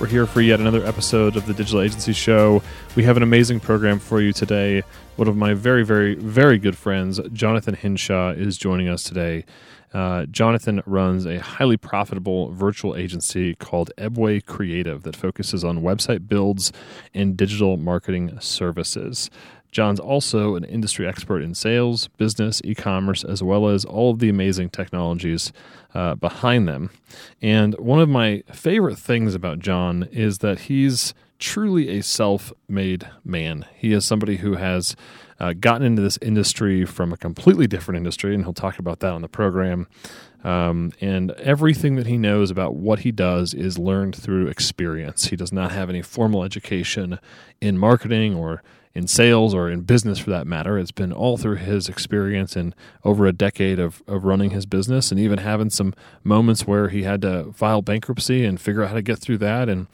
We're here for yet another episode of the Digital Agency Show. We have an amazing program for you today. One of my very, very, very good friends, Jonathan Hinshaw, is joining us today. Uh, Jonathan runs a highly profitable virtual agency called Ebway Creative that focuses on website builds and digital marketing services. Jon's also an industry expert in sales, business, e commerce, as well as all of the amazing technologies uh, behind them. And one of my favorite things about Jon is that he's truly a self made man. He is somebody who has uh, gotten into this industry from a completely different industry, and he'll talk about that on the program. Um, and everything that he knows about what he does is learned through experience. He does not have any formal education in marketing or in sales or in business for that matter. It's been all through his experience and over a decade of, of running his business and even having some moments where he had to file bankruptcy and figure out how to get through that. And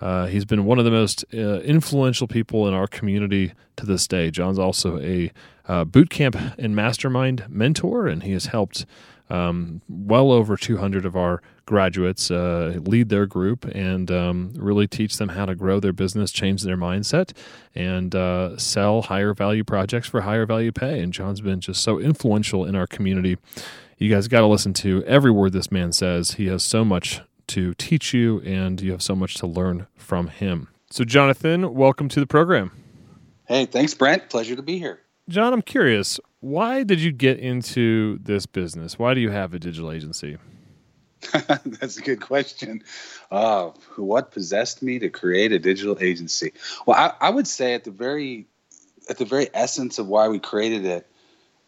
uh, he's been one of the most uh, influential people in our community to this day. Jon's also a uh, boot camp and mastermind mentor, and he has helped um, well over 200 of our graduates uh, lead their group and um, really teach them how to grow their business, change their mindset, and uh, sell higher value projects for higher value pay. And Jon's been just so influential in our community. You guys got to listen to every word this man says. He has so much to teach you, and you have so much to learn from him. So, Jonathan, welcome to the program. Hey, thanks, Brent. Pleasure to be here. Jon, I'm curious, why did you get into this business? Why do you have a digital agency? That's a good question. Uh, what possessed me to create a digital agency? Well, I, I, would say at the very at the very essence of why we created it,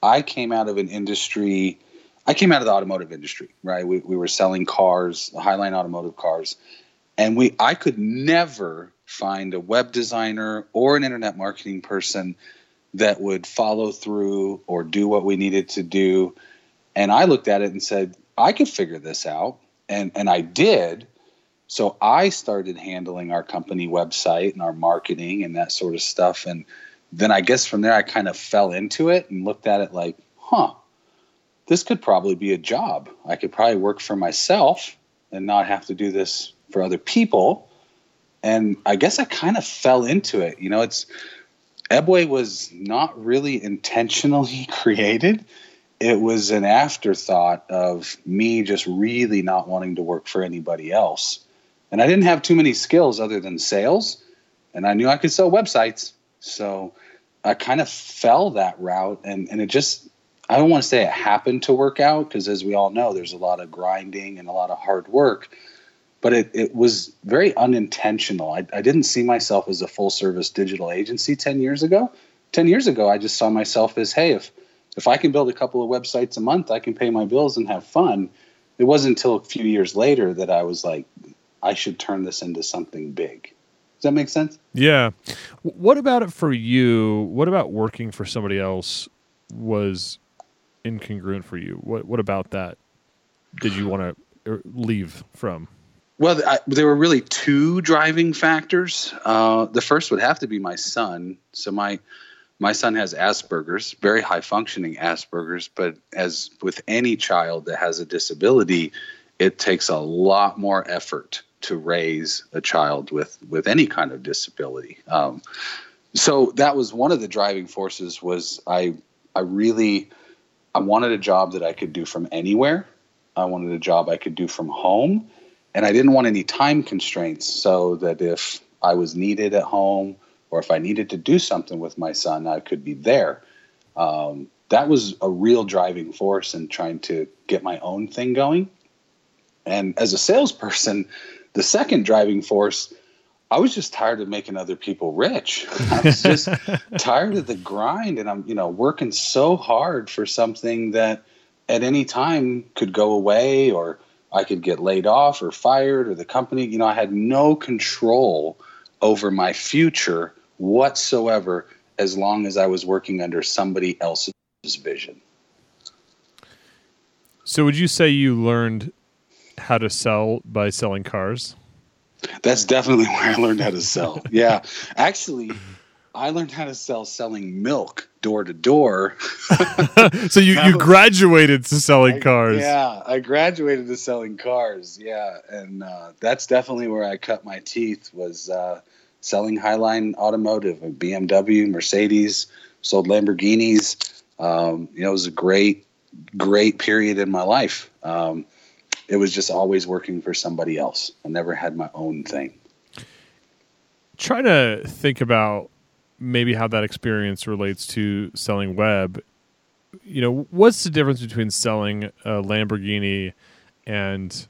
I came out of an industry. I came out of the automotive industry, right? We, we were selling cars, Highline automotive cars, and we I could never find a web designer or an internet marketing person that would follow through or do what we needed to do. And I looked at it and said, I could figure this out. And, and I did. So I started handling our company website and our marketing and that sort of stuff. And then I guess from there, I kind of fell into it and looked at it like, huh, this could probably be a job. I could probably work for myself and not have to do this for other people. And I guess I kind of fell into it. You know, it's Ebway was not really intentionally created it was an afterthought of me just really not wanting to work for anybody else. And I didn't have too many skills other than sales, and I knew I could sell websites. So I kind of fell that route, and, and it just, I don't want to say it happened to work out because, as we all know, there's a lot of grinding and a lot of hard work, but it, it was very unintentional. I, I didn't see myself as a full service digital agency 10 years ago. 10 years ago, I just saw myself as, hey, if if I can build a couple of websites a month, I can pay my bills and have fun. It wasn't until a few years later that I was like, I should turn this into something big. Does that make sense? Yeah. What about it for you? What about working for somebody else was incongruent for you? What What about that did you want to er, leave from? Well, I, there were really two driving factors. Uh, the first would have to be my son. So my my son has Asperger's, very high functioning Asperger's, but as with any child that has a disability, it takes a lot more effort to raise a child with with any kind of disability. Um, so that was one of the driving forces. Was I I really I wanted a job that I could do from anywhere. I wanted a job I could do from home, and I didn't want any time constraints. So that if I was needed at home or if I needed to do something with my son, I could be there. Um, that was a real driving force in trying to get my own thing going. And as a salesperson, the second driving force, I was just tired of making other people rich. I was just tired of the grind, and I'm, you know, working so hard for something that at any time could go away, or I could get laid off or fired, or the company. You know, I had no control over my future whatsoever as long as I was working under somebody else's vision. So, would you say you learned how to sell by selling cars? That's definitely where I learned how to sell. yeah. Actually, I learned how to sell selling milk door to door. So you, you graduated to selling I- cars. Yeah, I graduated to selling cars. Yeah, and uh, that's definitely where I cut my teeth was uh, selling Highline Automotive, BMW, Mercedes, sold Lamborghinis. Um, you know, it was a great, great period in my life. Um, it was just always working for somebody else. I never had my own thing. Try to think about maybe how that experience relates to selling web. You know, what's the difference between selling a Lamborghini and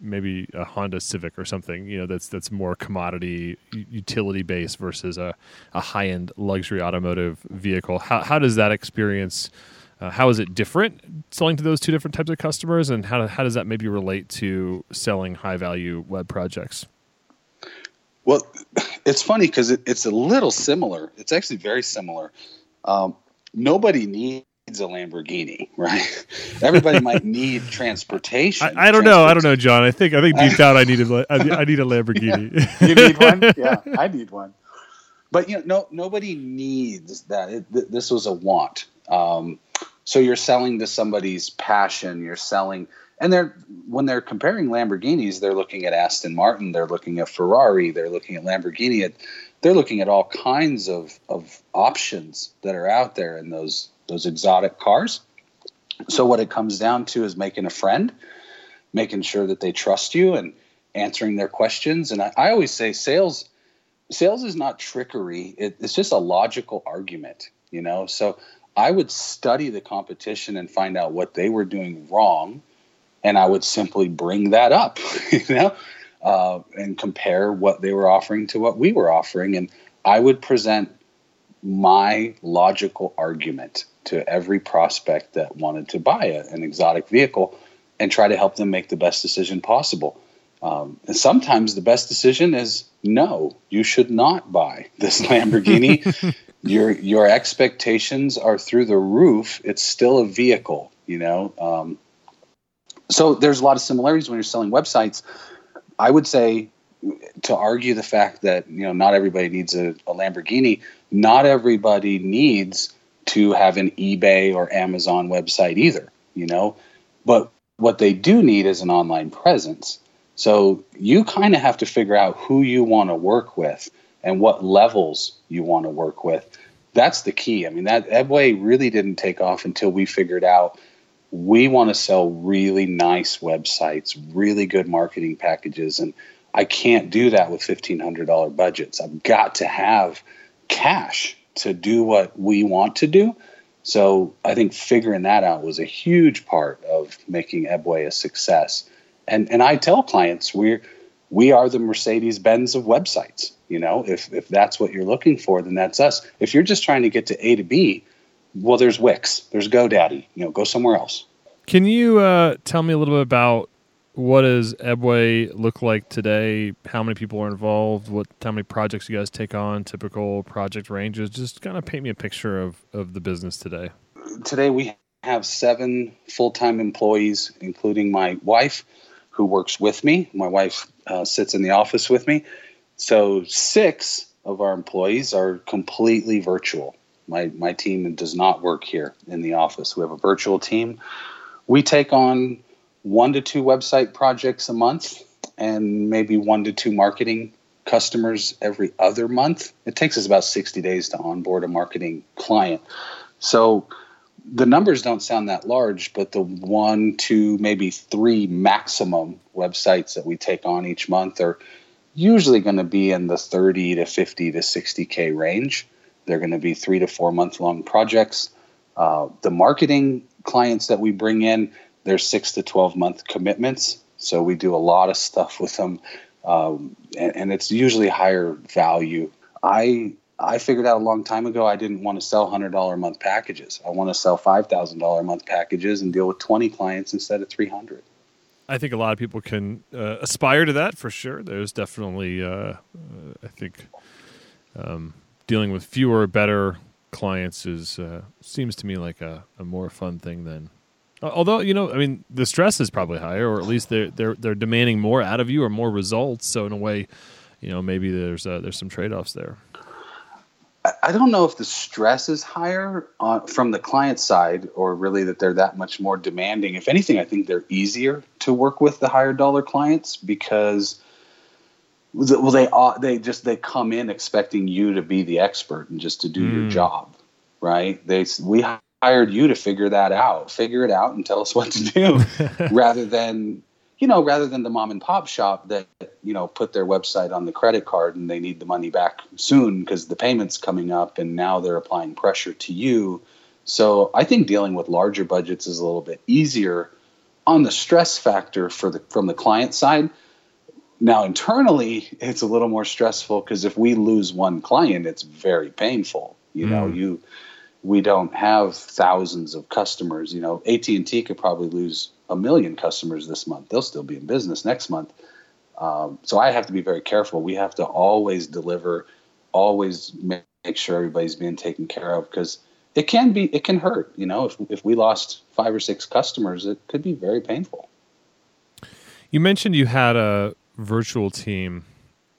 maybe a Honda Civic or something? You know, that's that's more commodity utility based versus a, a high end luxury automotive vehicle. How how does that experience? Uh, how is it different selling to those two different types of customers, and how how does that maybe relate to selling high value web projects? Well, it's funny because it, it's a little similar. It's actually very similar. Um, nobody needs a Lamborghini, right? Everybody might need transportation. I, I don't know. I don't know, Jon. I think I think deep down I need a I, I need a Lamborghini. you need one? Yeah, I need one. But you know, no, nobody needs that. It, th- this was a want. Um, so you're selling to somebody's passion. You're selling, and they're when they're comparing Lamborghinis, they're looking at Aston Martin, they're looking at Ferrari, they're looking at Lamborghini. At, they're looking at all kinds of of options that are out there in those those exotic cars. So what it comes down to is making a friend, making sure that they trust you, and answering their questions. And I, I always say sales sales is not trickery. It, it's just a logical argument, you know. So I would study the competition and find out what they were doing wrong, and I would simply bring that up, you know, uh, and compare what they were offering to what we were offering, and I would present my logical argument to every prospect that wanted to buy a, an exotic vehicle, and try to help them make the best decision possible. Um, and sometimes the best decision is no, you should not buy this Lamborghini. your your expectations are through the roof. It's still a vehicle, you know. Um, so there's a lot of similarities when you're selling websites. I would say to argue the fact that you know not everybody needs a, a Lamborghini. Not everybody needs to have an eBay or Amazon website either. You know, but what they do need is an online presence. So you kind of have to figure out who you want to work with and what levels you want to work with. That's the key. I mean, that Ebway really didn't take off until we figured out we want to sell really nice websites, really good marketing packages, and I can't do that with fifteen hundred dollar budgets. I've got to have cash to do what we want to do. So I think figuring that out was a huge part of making Ebway a success and and I tell clients we're we are the Mercedes Benz of websites. You know, if if that's what you're looking for, then that's us. If you're just trying to get to A to B, well, there's Wix, there's GoDaddy. You know, go somewhere else. Can you uh, tell me a little bit about what does Ebway look like today? How many people are involved? What how many projects you guys take on? Typical project ranges. Just kind of paint me a picture of of the business today. Today we have seven full time employees, including my wife who works with me. My wife uh, sits in the office with me. So six of our employees are completely virtual. My my team does not work here in the office. We have a virtual team. We take on one to two website projects a month and maybe one to two marketing customers every other month. It takes us about 60 days to onboard a marketing client. So the numbers don't sound that large, but the one, two, maybe three maximum websites that we take on each month are usually going to be in the 30 to 50 to 60K range. They're going to be three to four month long projects. Uh, the marketing clients that we bring in, they're six to 12 month commitments. So we do a lot of stuff with them. Um, and, and it's usually higher value. I I figured out a long time ago I didn't want to sell hundred dollar a month packages. I want to sell five thousand dollar a month packages and deal with twenty clients instead of three hundred. I think a lot of people can uh, aspire to that for sure. There's definitely, uh, uh, I think, um, dealing with fewer, better clients is uh, seems to me like a, a more fun thing than. Although you know, I mean, the stress is probably higher, or at least they're they're they're demanding more out of you or more results. So in a way, you know, maybe there's uh, there's some trade offs there. I don't know if the stress is higher uh, from the client side or really that they're that much more demanding. If anything, I think they're easier to work with the higher dollar clients because well they they just they come in expecting you to be the expert and just to do mm. your job, right? They we hired you to figure that out, figure it out and tell us what to do rather than you know, rather than the mom and pop shop that you know put their website on the credit card and they need the money back soon because the payment's coming up and now they're applying pressure to you. So I think dealing with larger budgets is a little bit easier on the stress factor for the from the client side. Now internally, it's a little more stressful because if we lose one client, it's very painful. You mm. know, you we don't have thousands of customers. You know, AT and T could probably lose a million customers this month. They'll still be in business next month. Um, so I have to be very careful. We have to always deliver, always make sure everybody's being taken care of because it can be it can hurt. You know, if if we lost five or six customers, it could be very painful. You mentioned you had a virtual team.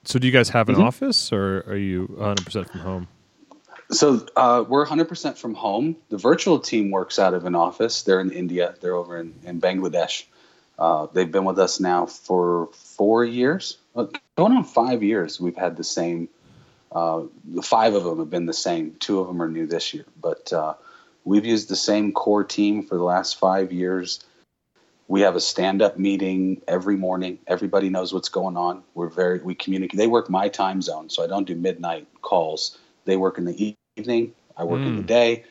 So do you guys have an mm-hmm. office, or are you 100 percent from home? So uh, we're 100% from home. The virtual team works out of an office. They're in India. They're over in, in Bangladesh. Uh, they've been with us now for four years, uh, going on five years. We've had the same. Uh, the five of them have been the same. Two of them are new this year, but uh, we've used the same core team for the last five years. We have a stand-up meeting every morning. Everybody knows what's going on. We're very we communicate. They work my time zone, so I don't do midnight calls. They work in the evening. I work mm. in the hmm. day.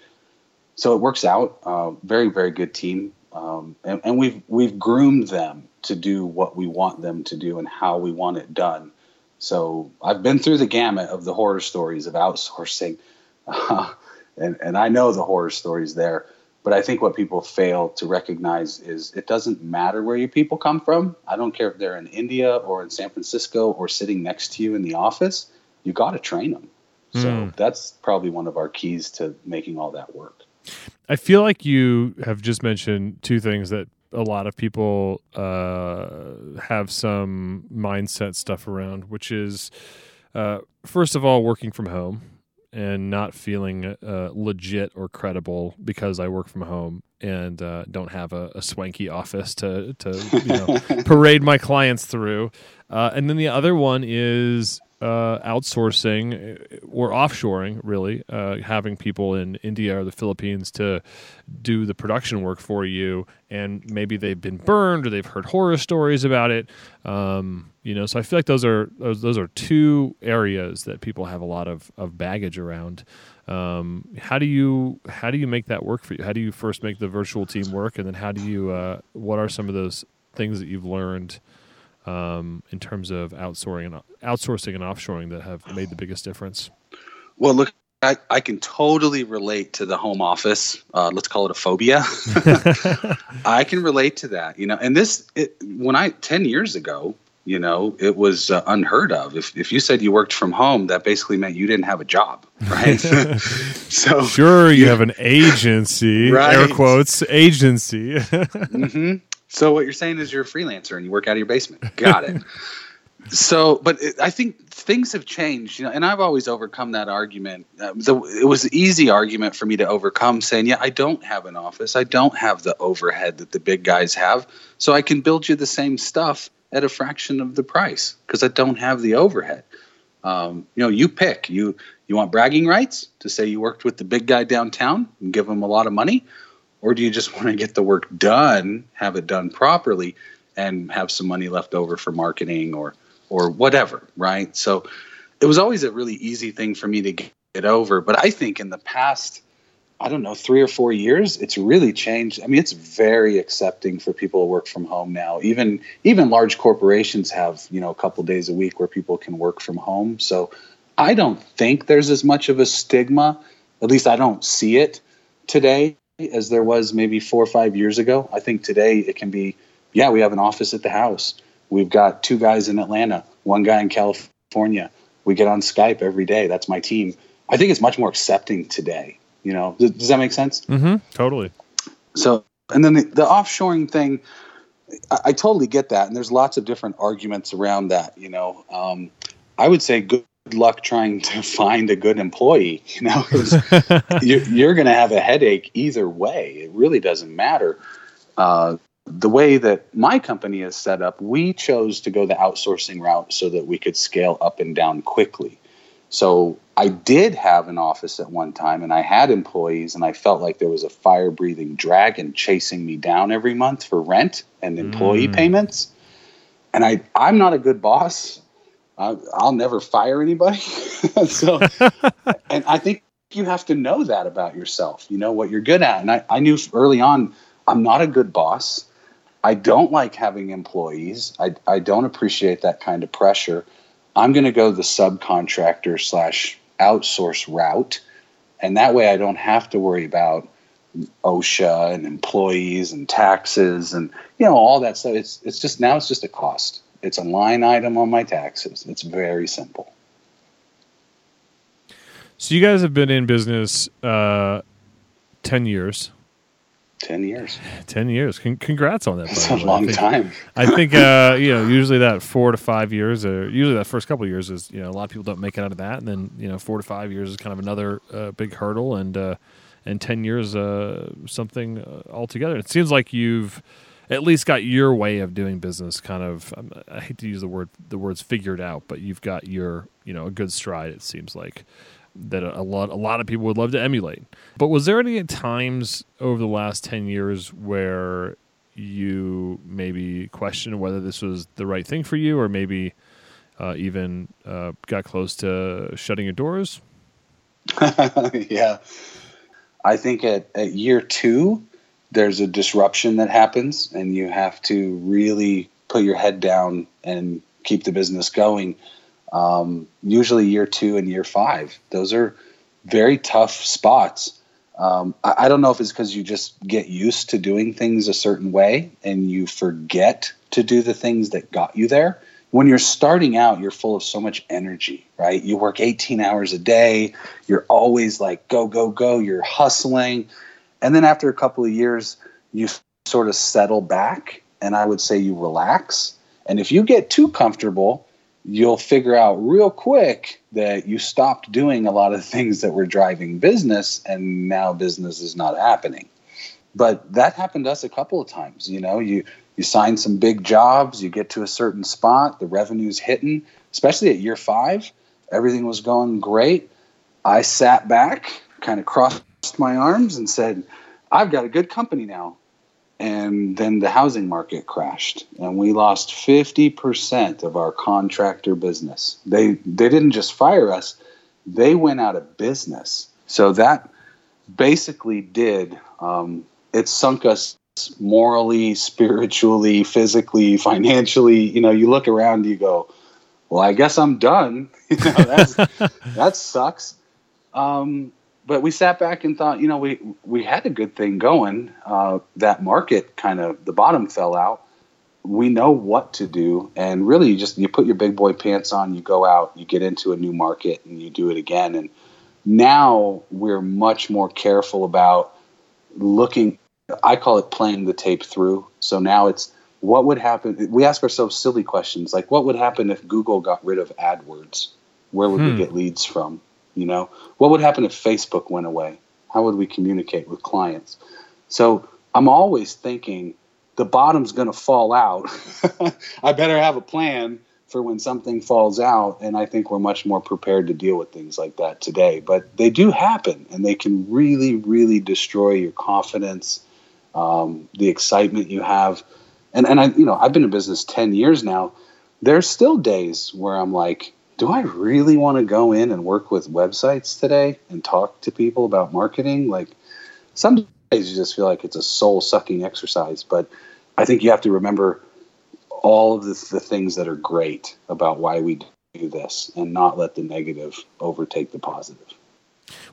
So it works out. Uh, very, very good team. Um, and, and, we've we've groomed them to do what we want them to do and how we want it done. So I've been through the gamut of the horror stories of outsourcing, uh, and and I know the horror stories there. But I think what people fail to recognize is it doesn't matter where your people come from. I don't care if they're in India or in San Francisco or sitting next to you in the office. You got to train them. So mm. that's probably one of our keys to making all that work. I feel like you have just mentioned two things that a lot of people uh, have some mindset stuff around, which is uh, first of all, working from home and not feeling uh, legit or credible because I work from home and uh, don't have a, a, swanky office to to you know, parade my clients through. Uh, and then the other one is uh, outsourcing uh, or offshoring, really, uh, having people in India or the Philippines to do the production work for you, and maybe they've been burned or they've heard horror stories about it. Um, you know, so I feel like those are those, those, are two areas that people have a lot of, of baggage around. Um, how do you how do you make that work for you? How do you first make the virtual team work, and then how do you uh, what are some of those things that you've learned? Um, in terms of outsourcing and outsourcing and offshoring that have made the biggest difference? Well, look, I, I can totally relate to the home office. Uh, let's call it a phobia. I can relate to that, you know. And this, it, when I ten years ago, you know, it was uh, unheard of. If if you said you worked from home, that basically meant you didn't have a job, right? so sure, you yeah. have an agency, right. air quotes agency. mm-hmm. So what you're saying is you're a freelancer and you work out of your basement. Got it. so, but it, I think things have changed, you know, and I've always overcome that argument. Uh, the, it was an easy argument for me to overcome saying, yeah, I don't have an office. I don't have the overhead that the big guys have. So I can build you the same stuff at a fraction of the price because I don't have the overhead. Um, you know, you pick. You you want bragging rights to say you worked with the big guy downtown and give him a lot of money, or do you just want to get the work done, have it done properly, and have some money left over for marketing or or whatever, right? So it was always a really easy thing for me to get over. But I think in the past, I don't know, three or four years, it's really changed. I mean, it's very accepting for people to work from home now. Even even large corporations have you know a couple days a week where people can work from home. So I don't think there's as much of a stigma. At least I don't see it today as there was maybe four or five years ago. I think today it can be, yeah, we have an office at the house. We've got two guys in Atlanta, one guy in California. We get on Skype every day. That's my team. I think it's much more accepting today. You know, does, does that make sense? Mm-hmm. Totally. So, and then the, the offshoring thing, I, I, totally get that. And there's lots of different arguments around that. You know, um, I would say good luck trying to find a good employee. You know, you're, you're going to have a headache either way. It really doesn't matter. Uh, the way that my company is set up, we chose to go the outsourcing route so that we could scale up and down quickly. So I did have an office at one time and I had employees, and I felt like there was a fire breathing dragon chasing me down every month for rent and employee mm. payments. And I, I'm not a good boss. I'll never fire anybody. so, and I think you have to know that about yourself. You know what you're good at. And I, I knew early on, I'm not a good boss. I don't like having employees. I, I don't appreciate that kind of pressure. I'm going to go the subcontractor slash outsource route. And that way I don't have to worry about OSHA and employees and taxes and, you know, all that stuff. It's, it's just now it's just a cost. It's a line item on my taxes. It's very simple. So you guys have been in business uh, 10 years. 10 years. 10 years. Con- congrats on that that's a long I think, time. I think uh, you know usually that four to five years or usually that first couple of years is you know a lot of people don't make it out of that. And then you know four to five years is kind of another uh, big hurdle. And uh, and 10 years uh, something uh, altogether. It seems like you've at least got your way of doing business kind of um, i hate to use the word the words figured out but you've got your you know a good stride it seems like that a lot a lot of people would love to emulate. But was there any times over the last 10 years where you maybe questioned whether this was the right thing for you or maybe uh, even uh, got close to shutting your doors? yeah. I think at, at year two, there's a disruption that happens, and you have to really put your head down and keep the business going um, usually year two and year five. Those are very tough spots. Um, I, I, don't know if it's because you just get used to doing things a certain way and you forget to do the things that got you there. When you're starting out, you're full of so much energy, right? You work 18 hours a day. You're always like, go, go, go. You're hustling. And then after a couple of years, you sort of settle back and I would say you relax. And if you get too comfortable, you'll figure out real quick that you stopped doing a lot of things that were driving business and now business is not happening but that happened to us a couple of times you know you you sign some big jobs you get to a certain spot the revenue's hitting especially at year five everything was going great i sat back kind of crossed my arms and said i've got a good company now. And then the housing market crashed and we lost 50% of our contractor business. They they didn't just fire us they went out of business. So that basically did um, it sunk us morally spiritually physically financially. You know you look around you go well i guess i'm done. You know that sucks. Um, but we sat back and thought, you know, we we had a good thing going. Uh, that market kind of the bottom fell out. We know what to do, and really, you just you put your big boy pants on, you go out, you get into a new market, and you do it again. And now we're much more careful about looking. I call it playing the tape through. So now it's what would happen. We ask ourselves silly questions like, what would happen if Google got rid of AdWords? Where would hmm. we get leads from? You know, what would happen if Facebook went away? How would we communicate with clients? So I'm always thinking the bottom's going to fall out. I better have a plan for when something falls out. And I think we're much more prepared to deal with things like that today. But they do happen, and they can really, really destroy your confidence, um, the excitement you have. And and I, you know, I've been in business ten years now. There's still days where I'm like, do I really want to go in and work with websites today and talk to people about marketing? Like some days you just feel like it's a soul sucking exercise, but I think you have to remember all of the, the things that are great about why we do this and not let the negative overtake the positive.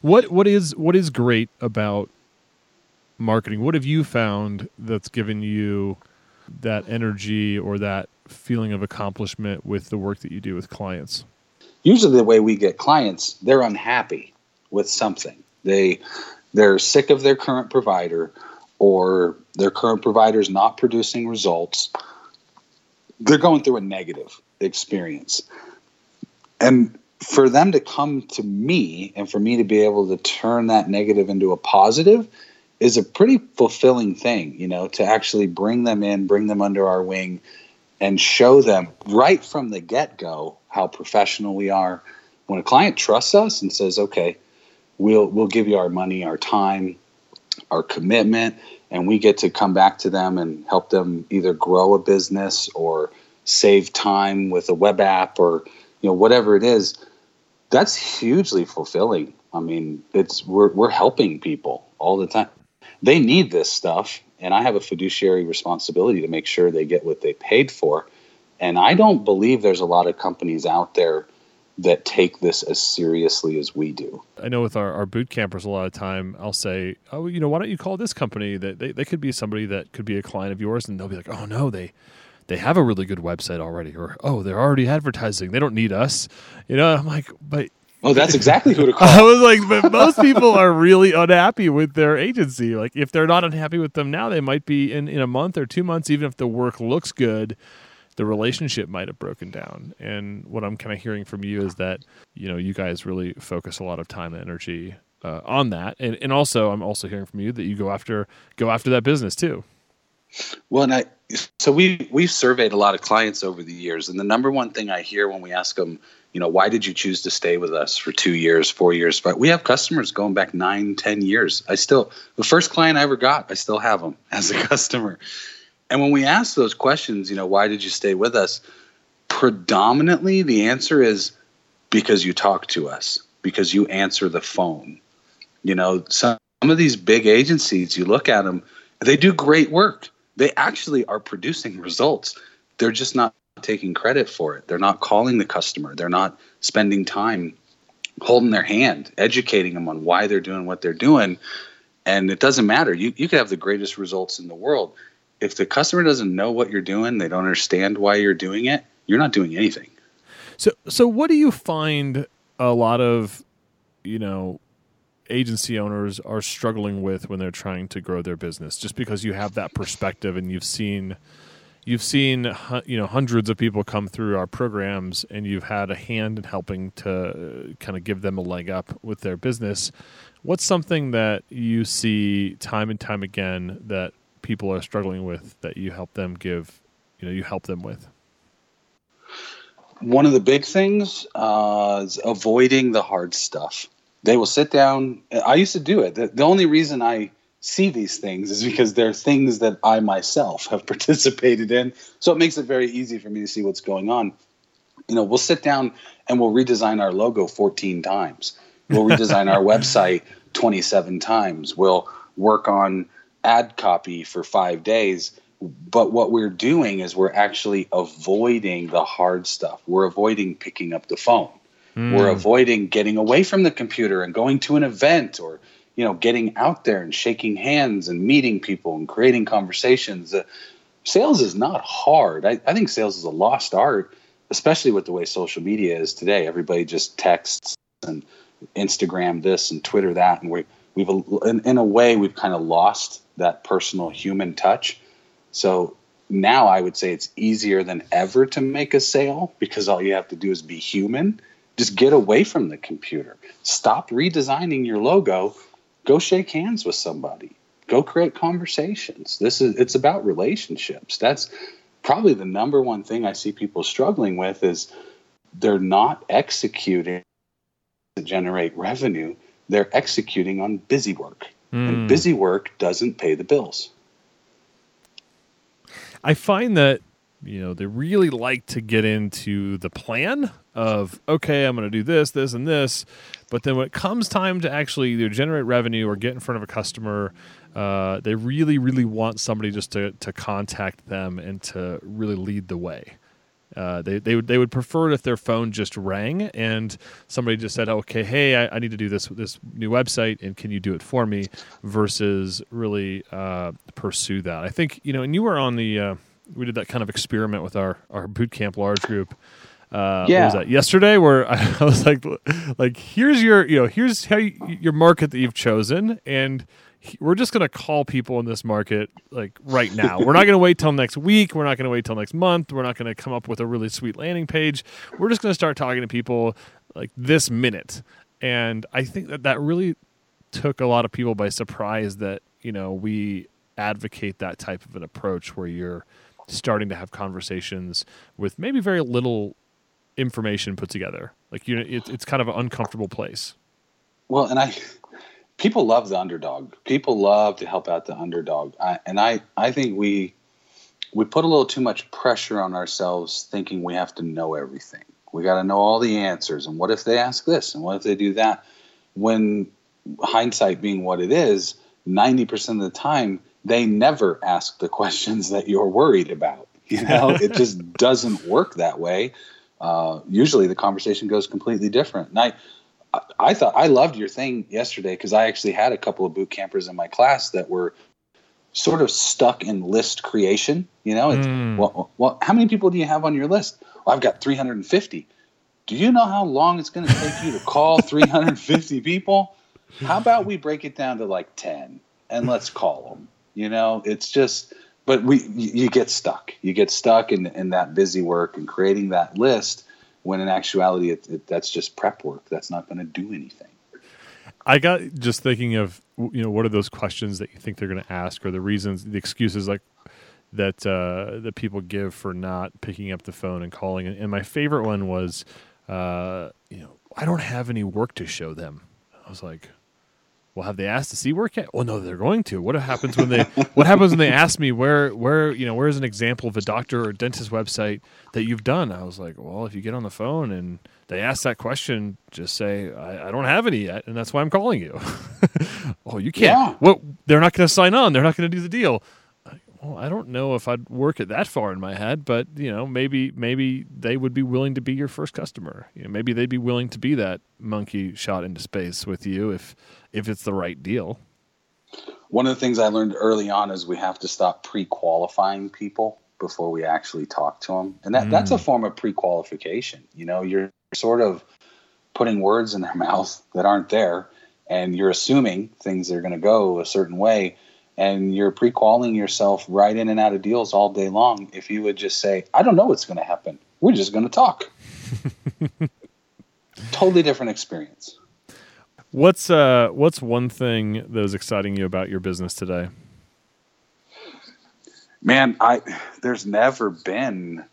What what is what is great about marketing? What have you found that's given you that energy or that feeling of accomplishment with the work that you do with clients? Usually the way we get clients, they're unhappy with something. They they're sick of their current provider or their current provider is not producing results. They're going through a negative experience. And for them to come to me and for me to be able to turn that negative into a positive is a pretty fulfilling thing, you know, to actually bring them in, bring them under our wing, and show them right from the get go how professional we are. When a client trusts us and says, "Okay, we'll we'll give you our money, our time, our commitment," and we get to come back to them and help them either grow a business or save time with a web app or you know whatever it is, that's hugely fulfilling. I mean, it's we're we're helping people all the time they need this stuff and I have a fiduciary responsibility to make sure they get what they paid for. And I don't believe there's a lot of companies out there that take this as seriously as we do. I know with our, our boot campers, a lot of time I'll say, oh, you know, why don't you call this company? That they, they could be somebody that could be a client of yours, and they'll be like, oh no, they they have a really good website already, or oh, they're already advertising. They don't need us. You know, I'm like, but Oh, that's exactly who to call. I was like, but most people are really unhappy with their agency. Like, if they're not unhappy with them now, they might be in, in a month or two months, even if the work looks good, the relationship might have broken down. And what I'm kind of hearing from you is that, you know, you guys really focus a lot of time and energy uh, on that. And, and also, I'm also hearing from you that you go after, go after that business too. Well, and I, so we, we've surveyed a lot of clients over the years. And the number one thing I hear when we ask them, you know why did you choose to stay with us for two years four years but we have customers going back nine ten years i still the first client i ever got i still have them as a customer and when we ask those questions you know why did you stay with us predominantly the answer is because you talk to us because you answer the phone you know some, some of these big agencies you look at them they do great work they actually are producing results they're just not taking credit for it. They're not calling the customer. They're not spending time holding their hand, educating them on why they're doing what they're doing. And it doesn't matter. You you could have the greatest results in the world. If the customer doesn't know what you're doing, they don't understand why you're doing it, you're not doing anything. So so what do you find a lot of, you know, agency owners are struggling with when they're trying to grow their business just because you have that perspective and you've seen you've seen you know hundreds of people come through our programs and you've had a hand in helping to uh, kind of give them a leg up with their business what's something that you see time and time again that people are struggling with that you help them give you know you help them with one of the big things uh, is avoiding the hard stuff they will sit down i used to do it the, the only reason i see these things is because they're things that I myself have participated in. So it makes it very easy for me to see what's going on. You know, we'll sit down and we'll redesign our logo 14 times. We'll redesign our website 27 times. We'll work on ad copy for five days. But what we're doing is we're actually avoiding the hard stuff. We're avoiding picking up the phone. Mm. We're avoiding getting away from the computer and going to an event or you know, getting out there and shaking hands and meeting people and creating conversations. Uh, sales is not hard. I, I think sales is a lost art, especially with the way social media is today. Everybody just texts and Instagram this and Twitter that, and we we've in, in a way we've kind of lost that personal human touch. So now I would say it's easier than ever to make a sale because all you have to do is be human. Just get away from the computer. Stop redesigning your logo go shake hands with somebody go create conversations this is it's about relationships that's probably the number one thing i see people struggling with is they're not executing to generate revenue they're executing on busy work mm. and hmm. busy work doesn't pay the bills i find that you know they really like to get into the plan of okay i'm going to do this this and this but then when it comes time to actually either generate revenue or get in front of a customer uh, they really really want somebody just to, to contact them and to really lead the way uh, they, they would they would prefer it if their phone just rang and somebody just said, "Okay, hey, I, I, need to do this this new website, and can you do it for me?" Versus really uh, pursue that. I think you know, and you were on the uh, we did that kind of experiment with our our boot camp large group uh, yeah. was that yesterday where I was like, like here's your, you know, here's how you, your market that you've chosen, and we're just going to call people in this market like right now. we're not going to wait till next week. We're not going to wait till next month. We're not going to come up with a really sweet landing page. We're just going to start talking to people like this minute. And I think that that really took a lot of people by surprise that, you know, we advocate that type of an approach where you're starting to have conversations with maybe very little information put together. Like you, it's it's kind of an uncomfortable place. Well, and I, people love the underdog. People love to help out the underdog, I, and I I think we we put a little too much pressure on ourselves, thinking we have to know everything. We got to know all the answers. And what if they ask this? And what if they do that? When hindsight being what it is, ninety percent of the time they never ask the questions that you're worried about. You know, it just doesn't work that way. Uh, usually the conversation goes completely different. And I, I thought I loved your thing yesterday because I actually had a couple of boot campers in my class that were sort of stuck in list creation. You know, mm. well, well, how many people do you have on your list? Well, I've got 350. Do you know how long it's going to take you to call 350 people? How about we break it down to like 10 and let's call them? You know, it's just but we you get stuck. You get stuck in in that busy work and creating that list when in actuality it, it, that's just prep work. That's not going to do anything. I got just thinking of you know what are those questions that you think they're going to ask or the reasons the excuses like that uh, that people give for not picking up the phone and calling and my favorite one was uh, you know I don't have any work to show them. I was like well, have they asked to see work yet? Well, no, they're going to. What happens when they What happens when they ask me where where you know where's an example of a doctor or dentist website that you've done? I was like, well, if you get on the phone and they ask that question, just say I, I don't have any yet, and that's why I'm calling you. oh, you can't. Yeah. What? They're not going to sign on. They're not going to do the deal well, I don't know if I'd work it that far in my head, but you know, maybe maybe they would be willing to be your first customer. You know, maybe they'd be willing to be that monkey shot into space with you if if it's the right deal. One of the things I learned early on is we have to stop pre-qualifying people before we actually talk to them, and that mm. that's a form of pre-qualification. You know, you're sort of putting words in their mouth that aren't there, and you're assuming things are going to go a certain way and you're pre-qualing yourself right in and out of deals all day long if you would just say i don't know what's going to happen we're just going to talk totally different experience what's uh what's one thing that was exciting you about your business today? Man i there's never been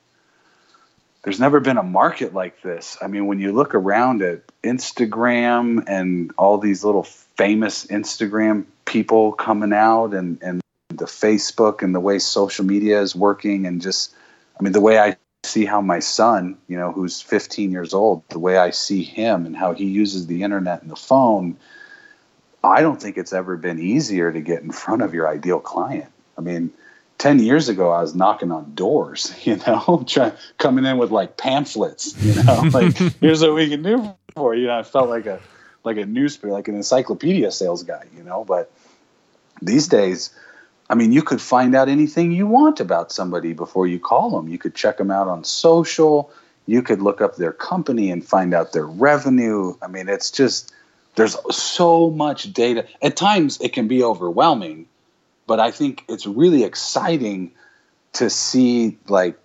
there's never been a market like this. I mean when you look around at instagram and all these little famous instagram people coming out and and the Facebook and the way social media is working and just I mean the way I see how my son, you know, who's 15 years old, the way I see him and how he uses the internet and the phone, I don't think it's ever been easier to get in front of your ideal client. I mean, 10 years ago I was knocking on doors, you know, trying coming in with like pamphlets, you know, like here's what we can do for you. Know, I felt like a like a newspaper, like an encyclopedia sales guy, you know, but these days, I mean, you could find out anything you want about somebody before you call them. You could check them out on social. You could look up their company and find out their revenue. I mean, it's just, there's so much data. At times, it can be overwhelming, but I think it's really exciting to see, like,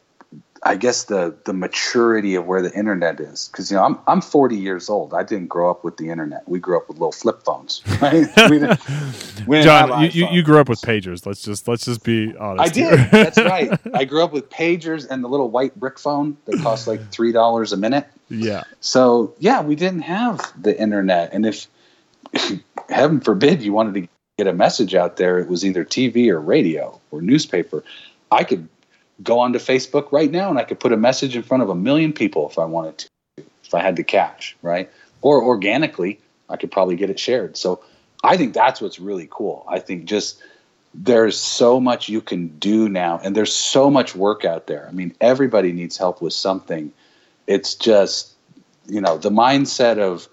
I guess the the maturity of where the internet is because you know I'm I'm 40 years old. I didn't grow up with the internet. We grew up with little flip phones. Right? we didn't, we didn't Jon, you, you, you grew up with pagers. Let's just let's just be honest. I did. That's right. I grew up with pagers and the little white brick phone that cost like three dollars a minute. Yeah. So yeah, we didn't have the internet, and if, if heaven forbid you wanted to get a message out there, it was either TV or radio or newspaper. I could go onto Facebook right now and I could put a message in front of a million people if I wanted to, if I had the cash, right? Or organically, I could probably get it shared. So I think that's what's really cool. I think just there's so much you can do now and there's so much work out there. I mean, everybody needs help with something. It's just, you know, the mindset of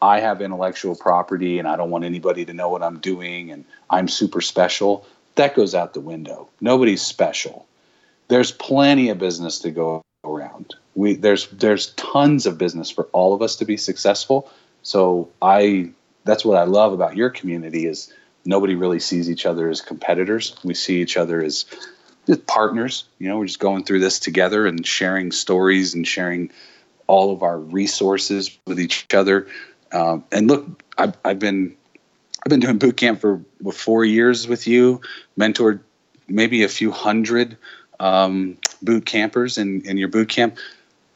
I have intellectual property and I don't want anybody to know what I'm doing and I'm super special. That goes out the window. Nobody's special there's plenty of business to go around. We there's there's tons of business for all of us to be successful. So I that's what I love about your community is nobody really sees each other as competitors. We see each other as partners. You know, we're just going through this together and sharing stories and sharing all of our resources with each other. Um, and look, I've, I've been I've been doing boot camp for four years with you, mentored maybe a few hundred um, boot campers in, in your boot camp.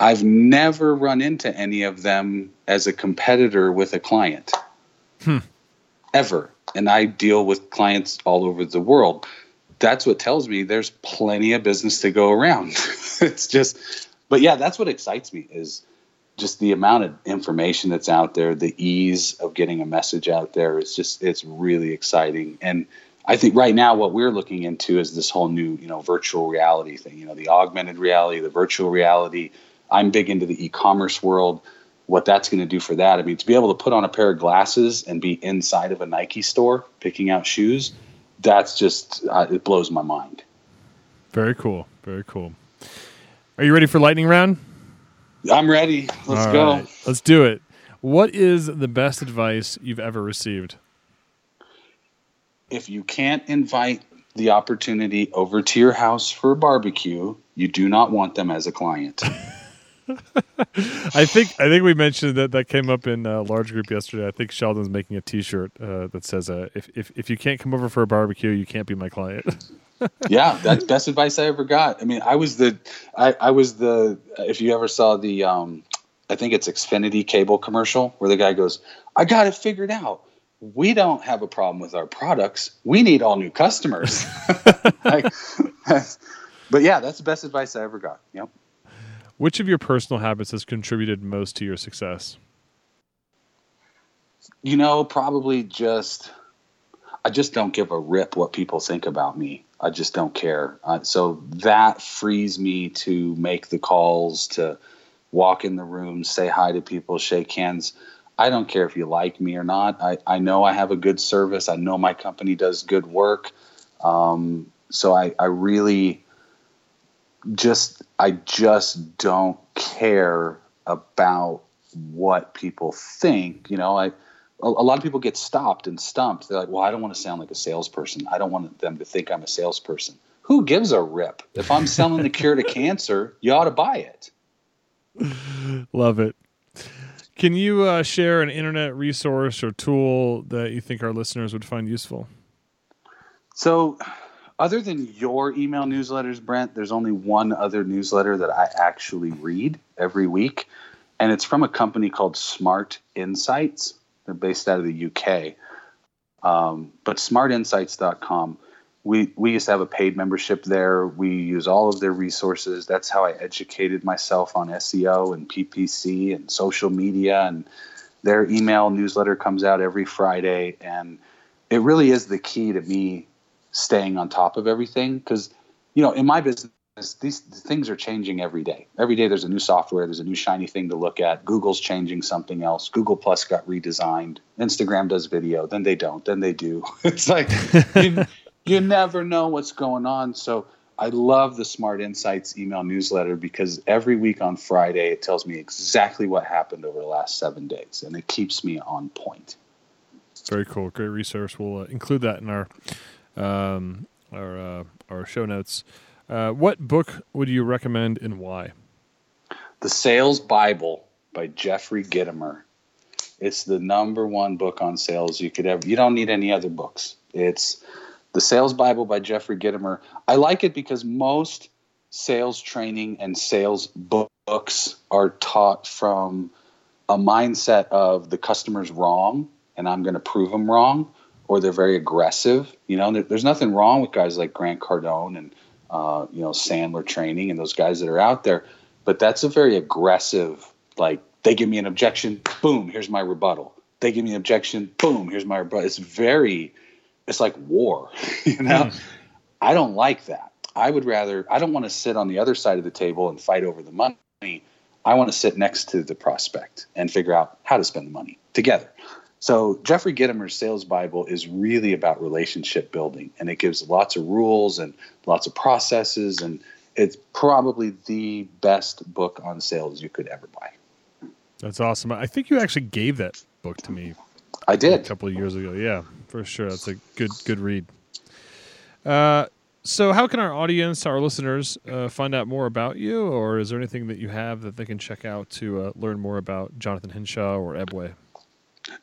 I've never run into any of them as a competitor with a client. Hmm. Ever. And I deal with clients all over the world. That's what tells me there's plenty of business to go around. it's just but yeah, that's what excites me is just the amount of information that's out there, the ease of getting a message out there. It's just it's really exciting. And I think right now what we're looking into is this whole new, you know, virtual reality thing, you know, the augmented reality, the virtual reality. I'm big into the e-commerce world. What that's going to do for that, I mean, to be able to put on a pair of glasses and be inside of a Nike store picking out shoes, that's just uh, it blows my mind. Very cool. Very cool. Are you ready for lightning round? I'm ready. Let's All go. Right. Let's do it. What is the best advice you've ever received? If you can't invite the opportunity over to your house for a barbecue, you do not want them as a client. I think I think we mentioned that that came up in a large group yesterday. I think Sheldon's making a T-shirt uh, that says, uh, "If if if you can't come over for a barbecue, you can't be my client." yeah, that's best advice I ever got. I mean, I was the, I, I was the. If you ever saw the, um, I think it's Xfinity cable commercial where the guy goes, "I got it figured out. We don't have a problem with our products. We need all new customers." like, but yeah, that's the best advice I ever got. Yep. Which of your personal habits has contributed most to your success? You know, probably just I just don't give a rip what people think about me. I just don't care. Uh, so that frees me to make the calls, to walk in the room, say hi to people, shake hands. I don't care if you like me or not. I, I know I have a good service. I know my company does good work. Um, so I, I really just I just don't care about what people think. You know, I a, lot of people get stopped and stumped. They're like, well, I don't want to sound like a salesperson. I don't want them to think I'm a salesperson. Who gives a rip? If I'm selling the cure to cancer, you ought to buy it. Love it. Can you uh, share an internet resource or tool that you think our listeners would find useful? So, other than your email newsletters, Brent, there's only one other newsletter that I actually read every week, and it's from a company called Smart Insights. They're based out of the UK. Um, but smartinsights.com, we, we used to have a paid membership there. We use all of their resources. That's how I educated myself on SEO and PPC and social media. And their email newsletter comes out every Friday. And it really is the key to me staying on top of everything. Because, you know, in my business, these things are changing every day. Every day there's a new software, there's a new shiny thing to look at. Google's changing something else. Google Plus got redesigned. Instagram does video, then they don't, then they do. it's like you, you never know what's going on. So I love the Smart Insights email newsletter because every week on Friday it tells me exactly what happened over the last seven days, and it keeps me on point. Very cool, great resource. We'll uh, include that in our um, our uh, our show notes. Uh, what book would you recommend and why? The Sales Bible by Jeffrey Gitomer. It's the number one book on sales you could ever. You don't need any other books. It's the Sales Bible by Jeffrey Gitomer. I like it because most sales training and sales books are taught from a mindset of the customer's wrong and I'm going to prove them wrong, or they're very aggressive. You know, there, there's nothing wrong with guys like Grant Cardone and uh, you know, Sandler training and those guys that are out there. But that's a very aggressive, like they give me an objection, boom, here's my rebuttal. They give me an objection, boom, here's my rebuttal. It's very, it's like war, you know. Mm. I don't like that. I would rather. I don't want to sit on the other side of the table and fight over the money. I want to sit next to the prospect and figure out how to spend the money together. So Jeffrey Gitomer's Sales Bible is really about relationship building, and it gives lots of rules and lots of processes, and it's probably the best book on sales you could ever buy. That's awesome. I think you actually gave that book to me. I did a couple of years ago. Yeah, for sure. That's a good good read. Uh, so, how can our audience, our listeners, uh, find out more about you, or is there anything that you have that they can check out to uh, learn more about Jonathan Hinshaw or Ebway?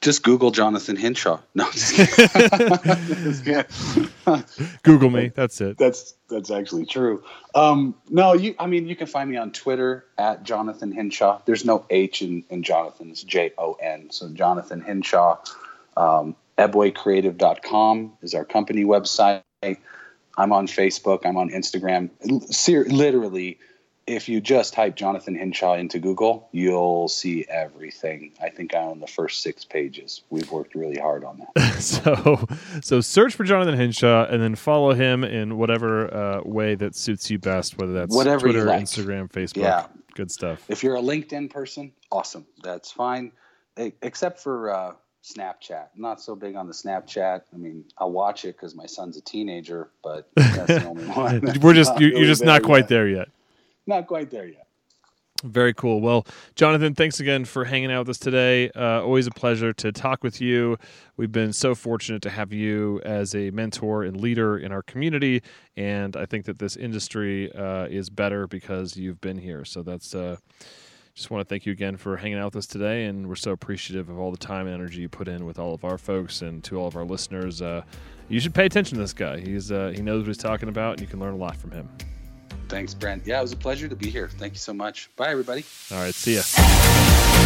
Just Google Jonathan Hinshaw. No, Google me. That's it. That's that's actually true. Um, no, you. I mean, you can find me on Twitter at Jonathan Hinshaw. There's no H in, in Jonathan. It's J O N. So Jonathan Hinshaw. Um, EbwayCreative.com is our company website. I'm on Facebook. I'm on Instagram. Ser- literally, if you just type Jonathan Hinshaw into Google, you'll see everything. I think I own the first six pages. We've worked really hard on that. so, so search for Jonathan Hinshaw and then follow him in whatever uh, way that suits you best, whether that's whatever Twitter, like. Instagram, Facebook. Yeah, good stuff. If you're a LinkedIn person, awesome. That's fine, except for. Uh, Snapchat. not so big on the Snapchat. I mean, I'll watch it because my son's a teenager, but that's the only one. We're just you're, you're just not quite yet. there yet not quite there yet. Very cool. Well, Jonathan, thanks again for hanging out with us today. Uh, always a pleasure to talk with you. We've been so fortunate to have you as a mentor and leader in our community, and I think that this industry uh, is better because you've been here. So that's uh, just want to thank you again for hanging out with us today, and we're so appreciative of all the time and energy you put in with all of our folks and to all of our listeners. Uh, you should pay attention to this guy. He's uh, he knows what he's talking about, and you can learn a lot from him. Thanks, Brent. Yeah, it was a pleasure to be here. Thank you so much. Bye, everybody. All right. See ya.